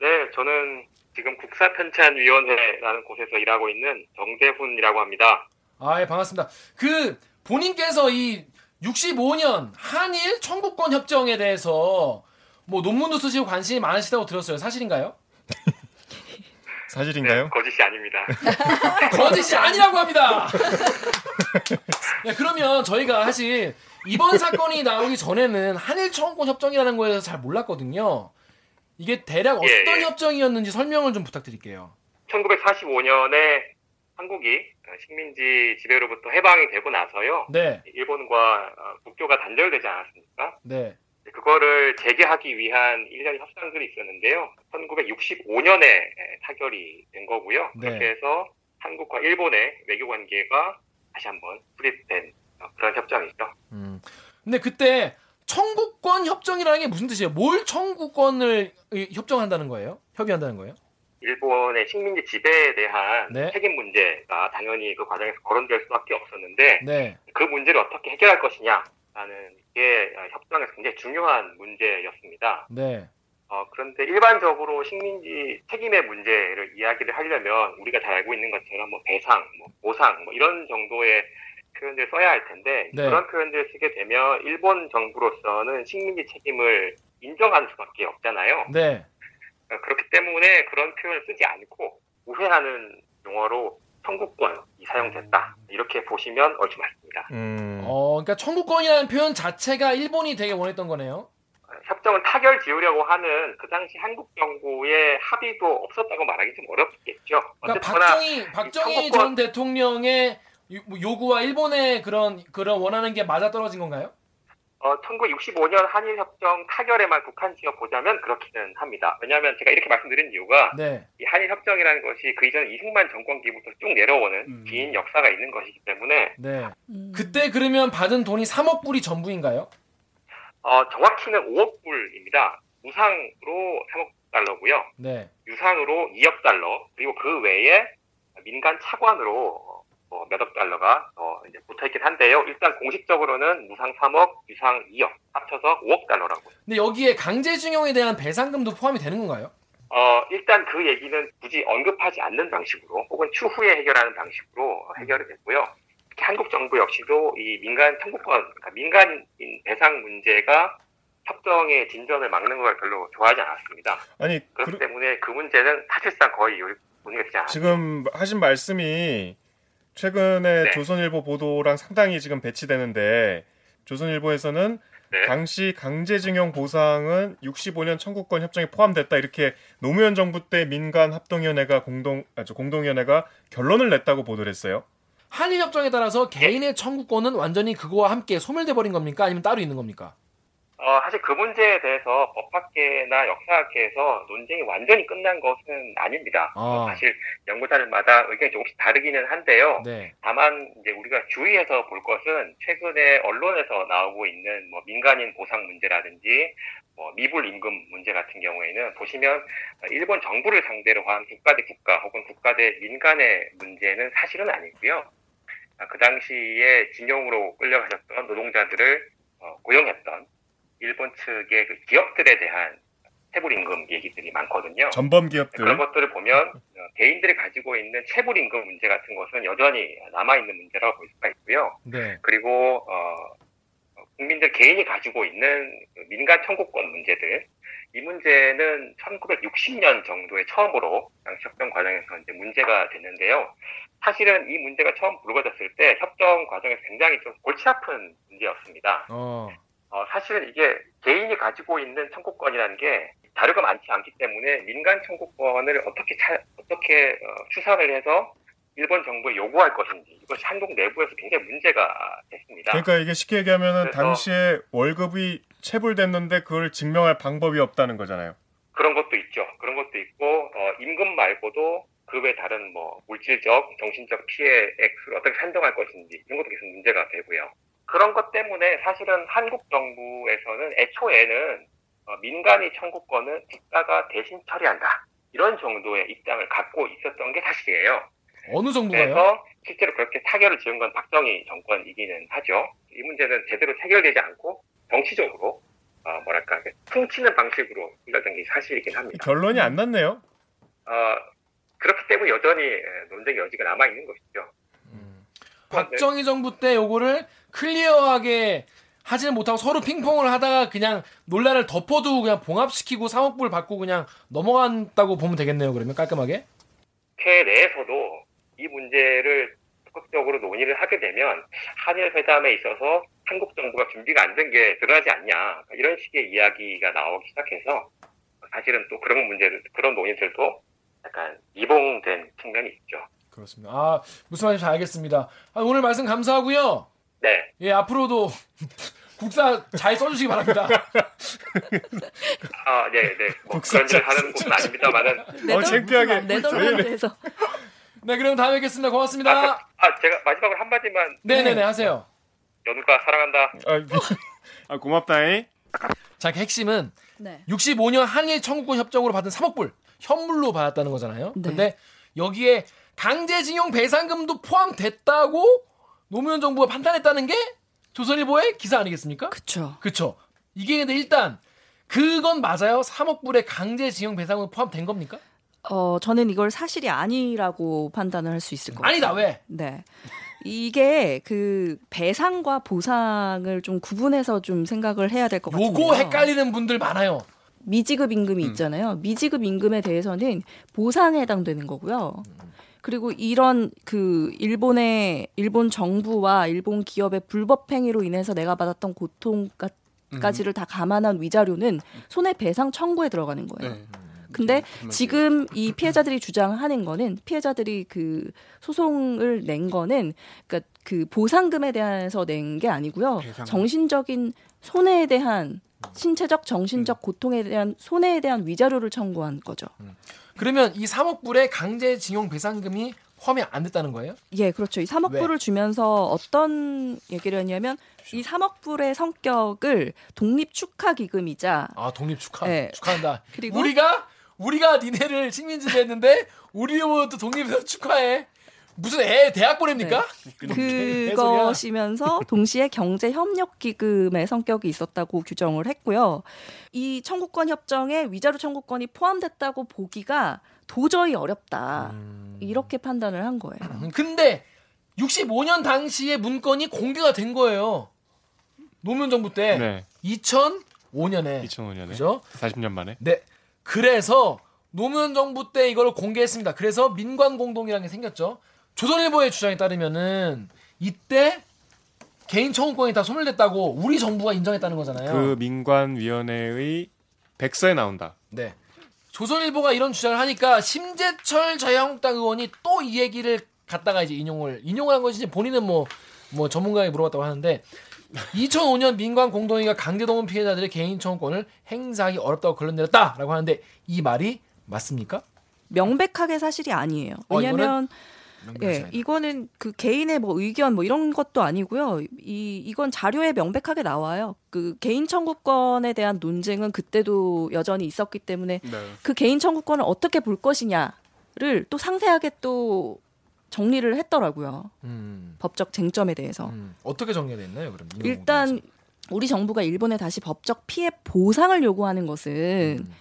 네, 저는 지금 국사편찬위원회라는 곳에서 일하고 있는 정재훈이라고 합니다. 아, 예, 반갑습니다. 그 본인께서 이 65년 한일 청구권 협정에 대해서 뭐 논문도 쓰시고 관심이 많으시다고 들었어요. 사실인가요? 사실인가요? 네, 거짓이 아닙니다. 거짓이 아니라고 합니다. 네, 그러면 저희가 사실 이번 사건이 나오기 전에는 한일 청구권 협정이라는 거에 대해서 잘 몰랐거든요. 이게 대략 어떤 예, 예. 협정이었는지 설명을 좀 부탁드릴게요. 1945년에 한국이 식민지 지배로부터 해방이 되고 나서요. 네, 일본과 어, 국교가 단절되지 않았습니까? 네, 그거를 재개하기 위한 일련의 협상들이 있었는데요. 1965년에 타결이 된 거고요. 네. 그렇게 해서 한국과 일본의 외교 관계가 다시 한번 수립된 어, 그런 협정이죠. 음. 근데 그때 청구권 협정이라는 게 무슨 뜻이에요? 뭘 청구권을 이, 협정한다는 거예요? 협의한다는 거예요? 일본의 식민지 지배에 대한 네. 책임 문제가 당연히 그 과정에서 거론될 수밖에 없었는데 네, 그 문제를 어떻게 해결할 것이냐라는 게 어, 협정에서 굉장히 중요한 문제였습니다. 네, 어, 그런데 일반적으로 식민지 책임의 문제를 이야기를 하려면 우리가 잘 알고 있는 것처럼 뭐 배상, 뭐 보상 뭐 이런 정도의 표현들을 써야 할 텐데 네. 그런 표현들을 쓰게 되면 일본 정부로서는 식민지 책임을 인정하는 수밖에 없잖아요. 네. 어, 그렇기 때문에 그런 표현을 쓰지 않고 우회하는 용어로 청구권이 사용됐다. 이렇게 보시면 옳지 맞습니다. 음, 어, 그러니까 청구권이라는 표현 자체가 일본이 되게 원했던 거네요. 어, 협정을 타결 지으려고 하는 그 당시 한국 정부의 합의도 없었다고 말하기 좀 어렵겠죠. 그러니까 박정희 박정희 청구권- 전 대통령의 요- 뭐 요구와 일본의 그런 그런 원하는 게 맞아 떨어진 건가요? 어, 1965년 한일협정 타결에만 국한 지어 보자면 그렇기는 합니다. 왜냐하면 제가 이렇게 말씀드린 이유가 네. 이 한일협정이라는 것이 그 이전 이승만 정권 기부터 쭉 내려오는 음. 긴 역사가 있는 것이기 때문에 네. 음. 그때 그러면 받은 돈이 3억 불이 전부인가요? 어, 정확히는 5억 불입니다. 무상으로 3억 달러고요. 네. 유상으로 2억 달러 그리고 그 외에 민간 차관으로 어, 몇억 달러가 어, 이제 붙어 있긴 한데요. 일단 공식적으로는 무상 3억, 유상 2억 합쳐서 5억 달러라고. 근데 여기에 강제징용에 대한 배상금도 포함이 되는 건가요? 어, 일단 그 얘기는 굳이 언급하지 않는 방식으로 혹은 추후에 해결하는 방식으로 해결이 됐고요. 특히 한국 정부 역시도 이 민간 청구권, 그러니까 민간인 배상 문제가 협정의 진전을 막는 걸 별로 좋아하지 않았습니다. 아니 그렇기 그, 때문에 그 문제는 사실상 거의 논의가 되지 않았습니다. 지금 하신 말씀이 최근에 네. 조선일보 보도랑 상당히 지금 배치되는데 조선일보에서는 네. 당시 강제징용 보상은 65년 청구권 협정에 포함됐다 이렇게 노무현 정부 때 민간 합동위원회가 공동 아, 저 공동위원회가 결론을 냈다고 보도를 했어요. 한일 협정에 따라서 개인의 청구권은 완전히 그거와 함께 소멸돼 버린 겁니까? 아니면 따로 있는 겁니까? 어, 사실 그 문제에 대해서 법학계나 역사학계에서 논쟁이 완전히 끝난 것은 아닙니다. 아. 사실 연구자들마다 의견이 조금씩 다르기는 한데요. 네. 다만 이제 우리가 주의해서 볼 것은 최근에 언론에서 나오고 있는 뭐 민간인 보상 문제라든지 뭐 미불 임금 문제 같은 경우에는 보시면 일본 정부를 상대로 한 국가 대 국가 혹은 국가 대 민간의 문제는 사실은 아니고요. 아, 그 당시에 징용으로 끌려가셨던 노동자들을 어, 고용했던 일본 측의 그 기업들에 대한 체불 임금 얘기들이 많거든요. 전범 기업들 그런 것들을 보면 어, 개인들이 가지고 있는 체불 임금 문제 같은 것은 여전히 남아 있는 문제라고 볼 수가 있고요. 네. 그리고 어, 어, 국민들 개인이 가지고 있는 그 민간 청구권 문제들 이 문제는 1960년 정도에 처음으로 당시 협정 과정에서 이제 문제가 됐는데요. 사실은 이 문제가 처음 불거졌을 때 협정 과정에서 굉장히 좀 골치 아픈 문제였습니다. 어. 어, 사실은 이게 개인이 가지고 있는 청구권이라는 게 자료가 많지 않기 때문에 민간 청구권을 어떻게 차, 어떻게 어, 추산을 해서 일본 정부에 요구할 것인지 이것이 한국 내부에서 굉장히 문제가 됐습니다. 그러니까 이게 쉽게 얘기하면은 그래서- 당시에 월급이 체불됐는데 그걸 증명할 방법이 없다는 거잖아요. 그런 것도 있죠. 그런 것도 있고 어, 임금 말고도 그 외 다른 뭐 물질적, 정신적 피해 액수를 어떻게 산정할 것인지 이런 것도 계속 문제가 되고요. 그런 것 때문에 사실은 한국 정부에서는 애초에는 어, 민간이 청구권은 국가가 대신 처리한다 이런 정도의 입장을 갖고 있었던 게 사실이에요. 어느 정부가요? 그래서 실제로 그렇게 타결을 지은 건 박정희 정권이기는 하죠. 이 문제는 제대로 해결되지 않고 정치적으로 어, 뭐랄까 퉁치는 방식으로 해결된 게 사실이긴 합니다. 결론이 안 났네요. 어, 그렇기 때문에 여전히 예, 논쟁의 여지가 남아 있는 것이죠. 박정희 정부 때 요거를 클리어하게 하지는 못하고 서로 핑퐁을 하다가 그냥 논란을 덮어두고 그냥 봉합시키고 3억 불 받고 그냥 넘어간다고 보면 되겠네요. 그러면 깔끔하게. 국회 내에서도 이 문제를 적극적으로 논의를 하게 되면 한일 회담에 있어서 한국 정부가 준비가 안 된 게 드러나지 않냐 이런 식의 이야기가 나오기 시작해서 사실은 또 그런 문제들 그런 논의들도 약간 이봉된 측면이 있죠. 그렇습니다. 아 무슨 말인지 잘 알겠습니다. 아, 오늘 말씀 감사하고요. 네, 예 앞으로도 국사 잘 써주시기 바랍니다. 아, 네, 네. 뭐 그런 일을 하는 곳은 아닙니다만은 어, 창피하게. 네덜란드에서 네 그럼 다음에 뵙겠습니다. 고맙습니다. 아, 아, 제가 마지막으로 한 마디만 네네네 하세요. 연우가 사랑한다. 아, 아, 고맙다잉. 자, 그 핵심은 네. 65년 한일 청구권 협정으로 받은 3억 불 현물로 받았다는 거잖아요. 네. 근데 여기에 강제징용 배상금도 포함됐다고 노무현 정부가 판단했다는 게 조선일보의 기사 아니겠습니까? 그쵸. 그쵸. 이게 근데 일단 그건 맞아요? 3억 불의 강제징용 배상금 포함된 겁니까? 어, 저는 이걸 사실이 아니라고 판단을 할 수 있을 것 같아요. 아니다 왜? 네. 이게 그 배상과 보상을 좀 구분해서 좀 생각을 해야 될 것 같아요. 요거 헷갈리는 분들 많아요. 미지급 임금이 있잖아요. 미지급 임금에 대해서는 보상에 해당되는 거고요. 그리고 이런 그 일본의 일본 정부와 일본 기업의 불법 행위로 인해서 내가 받았던 고통 까지를 다 감안한 위자료는 손해배상 청구에 들어가는 거예요. 네. 근데 지금 이 피해자들이 주장하는 거는 피해자들이 그 소송을 낸 거는 그러니까 그 보상금에 대해서 낸 게 아니고요. 정신적인 손해에 대한 신체적 정신적 고통에 대한 손해에 대한 위자료를 청구한 거죠. 그러면 이 3억 불의 강제징용 배상금이 포함이 안 됐다는 거예요? 예, 그렇죠. 이 3억 왜? 불을 주면서 어떤 얘기를 했냐면 이 3억 불의 성격을 독립 축하 기금이자 아 독립 축하 네. 축하한다. 그리고- 우리가 우리가 니네를 식민지배했는데 우리도 독립해서 축하해. 무슨 애 대학 보냅니까? 개소리야. 그것이면서 동시에 경제 협력 기금의 성격이 있었다고 규정을 했고요. 이 청구권 협정에 위자료 청구권이 포함됐다고 보기가 도저히 어렵다. 음. 이렇게 판단을 한 거예요. 근데 65년 당시의 문건이 공개가 된 거예요. 노무현 정부 때 네. 2005년에 2005년에. 그죠? 40년 만에. 네. 그래서 노무현 정부 때 이걸 공개했습니다. 그래서 민관 공동이라는 게 생겼죠. 조선일보의 주장에 따르면은 이때 개인 청구권이 다 소멸됐다고 우리 정부가 인정했다는 거잖아요. 그 민관위원회의 백서에 나온다. 네. 조선일보가 이런 주장을 하니까 심재철 자유한국당 의원이 또 이 얘기를 갖다가 이제 인용을 인용을 한 것이지 본인은 뭐뭐 전문가에게 물어봤다고 하는데 2005년 민관 공동회의가 강제동원 피해자들의 개인 청구권을 행사하기 어렵다고 결론 내렸다라고 하는데 이 말이 맞습니까? 명백하게 사실이 아니에요. 어, 왜냐하면 명백하지 예. 이거는 그 개인의 뭐 의견 뭐 이런 것도 아니고요. 이 이건 자료에 명백하게 나와요. 그 개인 청구권에 대한 논쟁은 그때도 여전히 있었기 때문에 네. 그 개인 청구권을 어떻게 볼 것이냐를 또 상세하게 또 정리를 했더라고요. 음, 법적 쟁점에 대해서. 음. 어떻게 정리가 됐나요? 그럼 일단? 우리 정부가 일본에 다시 법적 피해 보상을 요구하는 것은 음.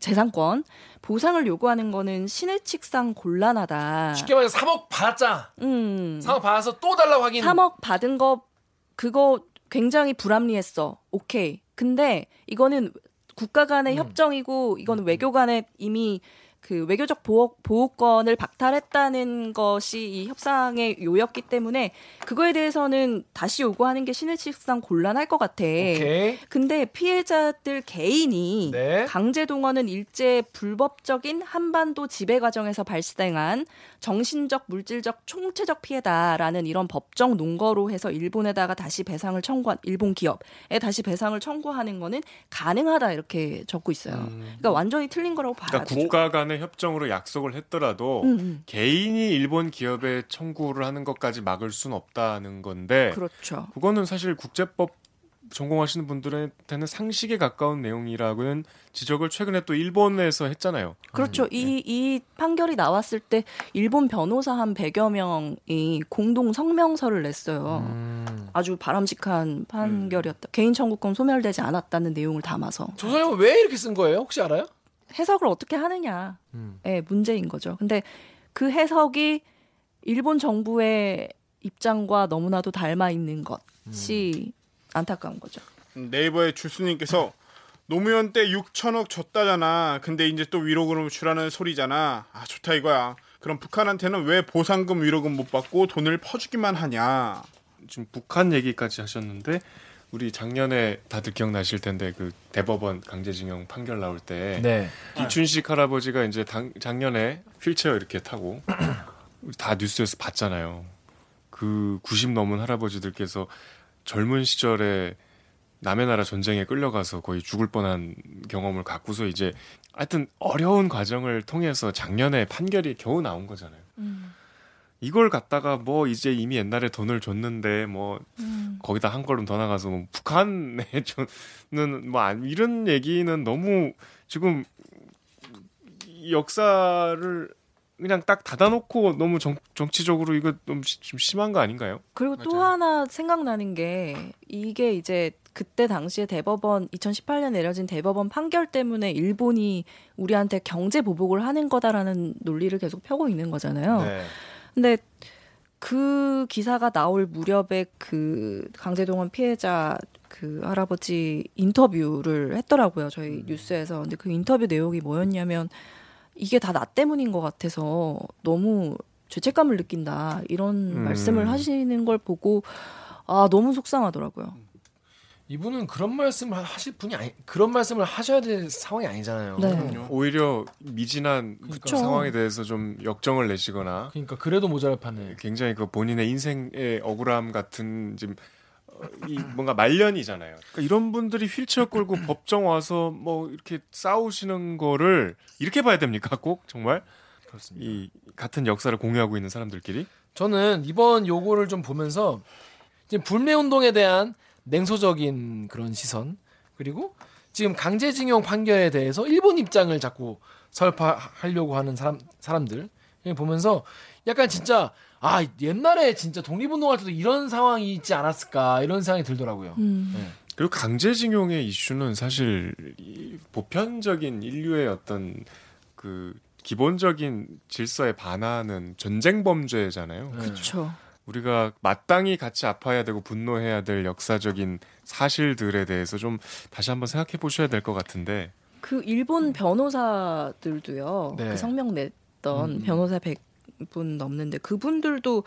재산권 보상을 요구하는 거는 신의 칙상 곤란하다. 쉽게 말해서 3억 받았자. 음. 3억 받아서 또 달라고 하긴 3억 받은 거 그거 굉장히 불합리했어. 오케이. 근데 이거는 국가 간의 음. 협정이고 이거는 외교 간에 이미 그 외교적 보호, 보호권을 박탈했다는 것이 이 협상의 요였기 때문에 그거에 대해서는 다시 요구하는 게 신의식상 곤란할 것 같아. 오케이. 근데 피해자들 개인이 네. 강제 동원은 일제 불법적인 한반도 지배 과정에서 발생한 정신적, 물질적, 총체적 피해다라는 이런 법정 논거로 해서 일본에다가 다시 배상을 청구한 일본 기업에 다시 배상을 청구하는 거는 가능하다 이렇게 적고 있어요. 그러니까 완전히 틀린 거라고 봐야 그러니까 돼. 국가 간의 협정으로 약속을 했더라도 음, 음. 개인이 일본 기업에 청구를 하는 것까지 막을 수는 없다는 건데 그렇죠. 그거는 사실 국제법 전공하시는 분들한테는 상식에 가까운 내용이라고는 지적을 최근에 또 일본에서 했잖아요. 그렇죠. 이, 이 판결이 나왔을 때 일본 변호사 한 100여 명이 공동 성명서를 냈어요. 음. 아주 바람직한 판결이었다. 개인 청구권 소멸되지 않았다는 내용을 담아서. 조선일보 왜 이렇게 쓴 거예요? 혹시 알아요? 해석을 어떻게 하느냐의 음. 문제인 거죠. 근데 그 해석이 일본 정부의 입장과 너무나도 닮아 있는 것이 안타까운 거죠. 네이버의 주수님께서 노무현 때 6천억 줬다잖아. 근데 이제 또 위로금 주라는 소리잖아. 아 좋다 이거야. 그럼 북한한테는 왜 보상금 위로금 못 받고 돈을 퍼주기만 하냐? 지금 북한 얘기까지 하셨는데 우리 작년에 다들 기억나실 텐데 그 대법원 강제징용 판결 나올 때 네. 이춘식 할아버지가 이제 당, 작년에 휠체어 이렇게 타고 다 뉴스에서 봤잖아요. 그 90 넘은 할아버지들께서 젊은 시절에 남의 나라 전쟁에 끌려가서 거의 죽을 뻔한 경험을 갖고서 이제 하여튼 어려운 과정을 통해서 작년에 판결이 겨우 나온 거잖아요. 이걸 갖다가 뭐 이제 이미 옛날에 돈을 줬는데 뭐 거기다 한 걸음 더 나가서 뭐 북한에 저는 뭐 안- 이런 얘기는 너무 지금 이 역사를 그냥 딱 닫아놓고 너무 정, 정치적으로 이거 너무 시- 좀 심한 거 아닌가요? 그리고 또 맞아요. 하나 생각나는 게 이게 이제 그때 당시에 대법원 2018년 내려진 대법원 판결 때문에 일본이 우리한테 경제 보복을 하는 거다라는 논리를 계속 펴고 있는 거잖아요. 네. 근데 그 기사가 나올 무렵에 그 강제동원 피해자 그 할아버지 인터뷰를 했더라고요. 저희 뉴스에서. 근데 그 인터뷰 내용이 뭐였냐면 이게 다 나 때문인 것 같아서 너무 죄책감을 느낀다. 이런 음. 말씀을 하시는 걸 보고 아, 너무 속상하더라고요. 이분은 그런 말씀을 하실 분이 아니 그런 말씀을 하셔야 될 상황이 아니잖아요. 네. 오히려 미진한 그 그쵸. 상황에 대해서 좀 역정을 내시거나 그러니까 그래도 모자랄 판에. 굉장히 그 본인의 인생의 억울함 같은 지금 어, 이 뭔가 말년이잖아요. 그러니까 이런 분들이 휠체어 끌고 법정 와서 뭐 이렇게 싸우시는 거를 이렇게 봐야 됩니까? 꼭 정말 그렇습니다. 이 같은 역사를 공유하고 있는 사람들끼리 저는 이번 요거를 좀 보면서 지금 불매 운동에 대한 냉소적인 그런 시선 그리고 지금 강제징용 판결에 대해서 일본 입장을 자꾸 설파하려고 하는 사람 사람들 보면서 약간 진짜 아 옛날에 진짜 독립운동할 때도 이런 상황이 있지 않았을까 이런 생각이 들더라고요. 음. 그리고 강제징용의 이슈는 사실 이 보편적인 인류의 어떤 그 기본적인 질서에 반하는 전쟁 범죄잖아요. 네. 그렇죠. 우리가 마땅히 같이 아파야 되고 분노해야 될 역사적인 사실들에 대해서 좀 다시 한번 생각해 보셔야 될 것 같은데 그 일본 변호사들도요. 네. 그 성명 냈던 음. 변호사 100 분 넘는데 그분들도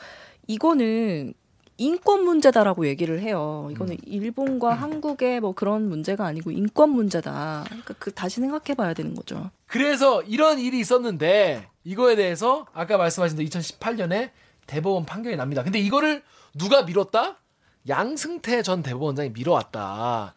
이거는 인권 문제다라고 얘기를 해요. 이거는 일본과 한국의 뭐 그런 문제가 아니고 인권 문제다. 그러니까 그 다시 생각해 봐야 되는 거죠. 그래서 이런 일이 있었는데 이거에 대해서 아까 말씀하신 대로 2018년에 대법원 판결이 납니다. 근데 이거를 누가 미뤘다? 양승태 전 대법원장이 미뤄왔다.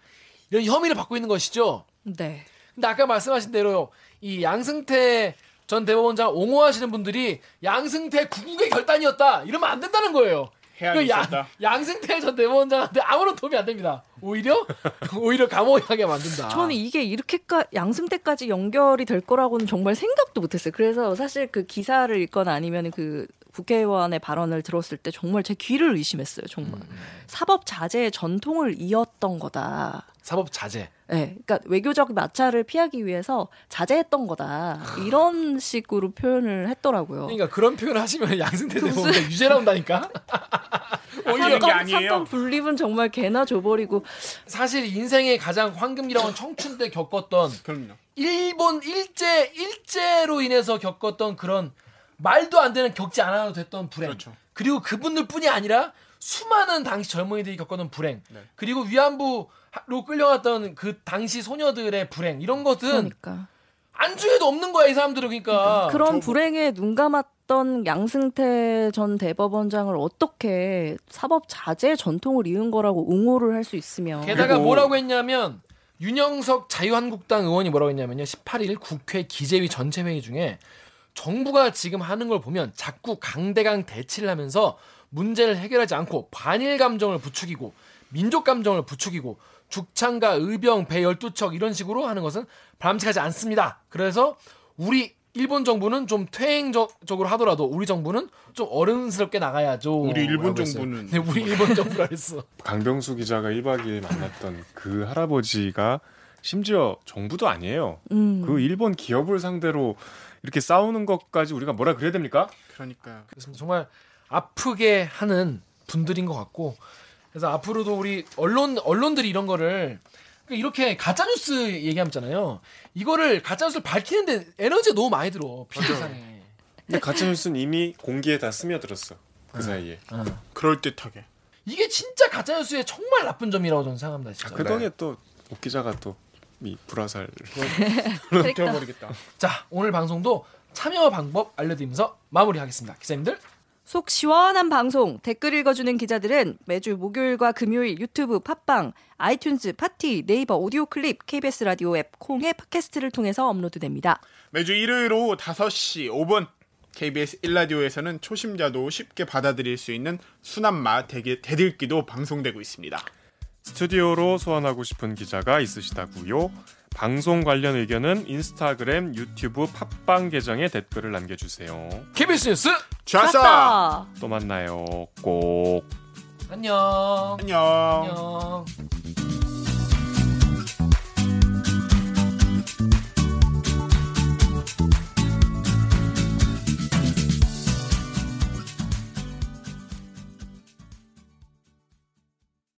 이런 혐의를 받고 있는 것이죠. 네. 근데 아까 말씀하신 대로요. 이 양승태 전 대법원장 옹호하시는 분들이 양승태 구국의 결단이었다. 이러면 안 된다는 거예요. 해안이 그 양- 있었다. 양승태 전 대법원장한테 아무런 도움이 안 됩니다. 오히려 오히려 감옥에 가게 만든다. 저는 이게 이렇게까 양승태까지 연결이 될 거라고는 정말 생각도 못했어요. 그래서 사실 그 기사를 읽거나 아니면 그 국회의원의 발언을 들었을 때 정말 제 귀를 의심했어요. 정말 사법 자제의 전통을 이었던 거다. 사법 자제. 네, 그러니까 외교적 마찰을 피하기 위해서 자제했던 거다 이런 식으로 표현을 했더라고요. 그러니까 그런 표현을 하시면 양승태 대법원 유죄 나온다니까. 사건, 아니에요. 사건 분립은 정말 개나 줘버리고 사실 인생의 가장 황금기라고 하는 청춘 때 겪었던 그럼요. 일본 일제 일제로 인해서 겪었던 그런 말도 안 되는 겪지 않아도 됐던 불행. 그렇죠. 리고 그분들뿐이 아니라 수많은 당시 젊은이들이 겪었던 불행. 네. 그리고 위안부 로 끌려갔던 그 당시 소녀들의 불행. 이런 것은 그러니까 안중에도 없는 거야 이 사람들은 그러니까. 그런 저- 불행에 눈 감았던 양승태 전 대법원장을 어떻게 사법 자제 전통을 이은 거라고 옹호를 할 수 있으며 게다가 뭐라고 했냐면 윤영석 자유한국당 의원이 뭐라고 했냐면요. 18일 국회 기재위 전체 회의 중에 정부가 지금 하는 걸 보면 자꾸 강대강 대치를 하면서 문제를 해결하지 않고 반일 감정을 부추기고 민족 감정을 부추기고 죽창과 의병 배 12척 이런 식으로 하는 것은 바람직하지 않습니다. 그래서 우리 일본 정부는 좀 퇴행적으로 하더라도 우리 정부는 좀 어른스럽게 나가야죠. 우리 일본. 정부는 네, 우리 일본 정부라 했어. 강병수 기자가 1박 2일 만났던 그 할아버지가 심지어 정부도 아니에요. 음. 그 일본 기업을 상대로 이렇게 싸우는 것까지 우리가 뭐라 그래야 됩니까? 그러니까요. 그렇습니다. 정말 아프게 하는 분들인 것 같고 그래서 앞으로도 우리 언론 언론들이 이런 거를 그러니까 이렇게 가짜 뉴스 얘기하잖아요. 이거를 가짜 뉴스를 밝히는데 에너지가 너무 많이 들어 피해상에. 근데 가짜 뉴스는 이미 공기에 다 스며들었어. 그 사이에. 그럴 듯하게. 이게 진짜 가짜 뉴스의 정말 나쁜 점이라고 저는 생각합니다. 진짜. 그 덕에 또 옥 기자가 또 이 불화살 껴버리겠다. 자 오늘 방송도 참여 방법 알려드리면서 마무리하겠습니다. 기자님들 속 시원한 방송 댓글 읽어주는 기자들은 매주 목요일과 금요일 유튜브 팟빵 아이튠즈 팟티 네이버 오디오 클립 KBS 라디오 앱 콩의 팟캐스트를 통해서 업로드됩니다. 매주 일요일 오후 5시 5분 KBS 1라디오에서는 초심자도 쉽게 받아들일 수 있는 순한 맛 대들기도 방송되고 있습니다. 스튜디오로 소환하고 싶은 기자가 있으시다고요? 방송 관련 의견은 인스타그램, 유튜브, 팟빵 계정에 댓글을 남겨주세요. KBS 뉴스 좌싸 또 만나요. 꼭. 안녕. 안녕. 안녕.